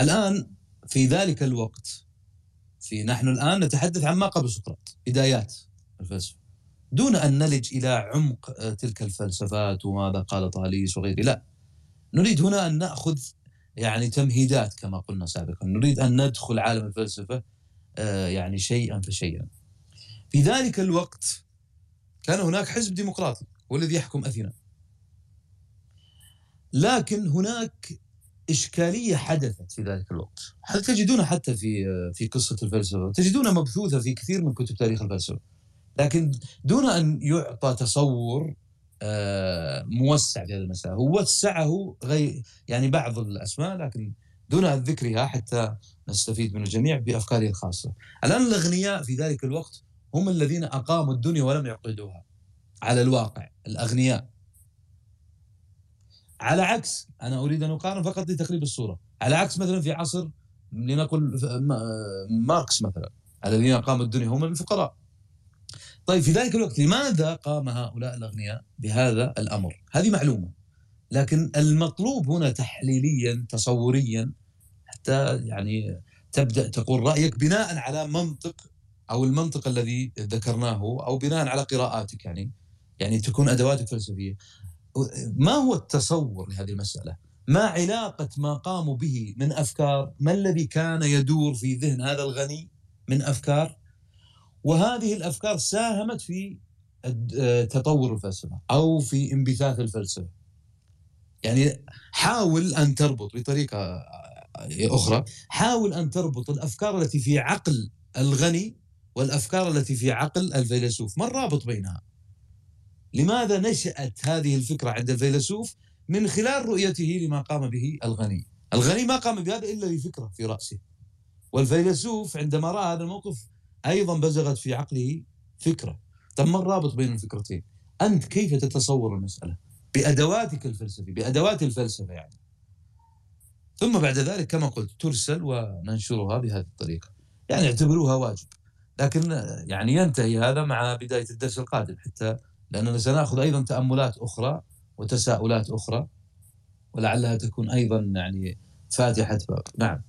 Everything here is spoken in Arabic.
الآن في ذلك الوقت في نحن الآن نتحدث عن ما قبل سقراط بدايات الفلسفة. دون أن نلج إلى عمق آه، تلك الفلسفات وماذا قال طاليس وغيره لا. نريد هنا أن نأخذ يعني تمهيدات كما قلنا سابقا. نريد أن ندخل عالم الفلسفة آه، يعني شيئا فشيئا. في ذلك الوقت كان هناك حزب ديمقراطي هو الذي يحكم أثينا. لكن هناك إشكالية حدثت في ذلك الوقت. هل تجدونها حتى في في قصة الفلسفة تجدونها مبثوثة في كثير من كتب تاريخ الفلسفة لكن دون أن يعطى تصور آه، موسع في هذه المساله هو وسعه غير يعني بعض الأسماء لكن دون ذكرها حتى نستفيد من الجميع بافكاره الخاصة. الآن الأغنياء في ذلك الوقت هم الذين أقاموا الدنيا ولم يعقدوها على الواقع الأغنياء. على عكس أنا أريد أن أقارن فقط لتقريب الصورة. على عكس مثلا في عصر لنقل ماركس مثلا الذين قاموا الدنيا هم الفقراء. طيب في ذلك الوقت لماذا قام هؤلاء الأغنياء بهذا الأمر؟ هذه معلومة. لكن المطلوب هنا تحليليا تصوريا حتى يعني تبدأ تقول رأيك بناء على منطق أو المنطق الذي ذكرناه أو بناء على قراءاتك يعني. يعني تكون أدواتك فلسفية. ما هو التصور لهذه المسألة؟ ما علاقة ما قاموا به من أفكار؟ ما الذي كان يدور في ذهن هذا الغني من أفكار؟ وهذه الأفكار ساهمت في تطور الفلسفة أو في انبثاث الفلسفة. يعني حاول أن تربط بطريقة أخرى حاول أن تربط الأفكار التي في عقل الغني والأفكار التي في عقل الفيلسوف. ما الرابط بينها؟ لماذا نشأت هذه الفكرة عند الفيلسوف من خلال رؤيته لما قام به الغني؟ الغني ما قام بهذا إلا بفكرة في رأسه. والفيلسوف عندما رأى هذا الموقف أيضا بزغت في عقله فكرة. ما الرابط بين الفكرتين. أنت كيف تتصور المسألة؟ بأدواتك الفلسفية بأدوات الفلسفة يعني. ثم بعد ذلك كما قلت ترسل وننشرها بهذه الطريقة. يعني اعتبروها واجب. لكن يعني ينتهي هذا مع بداية الدرس القادم حتى لأننا سنأخذ أيضا تأملات أخرى وتساؤلات أخرى ولعلها تكون أيضا يعني فاتحة باب. نعم.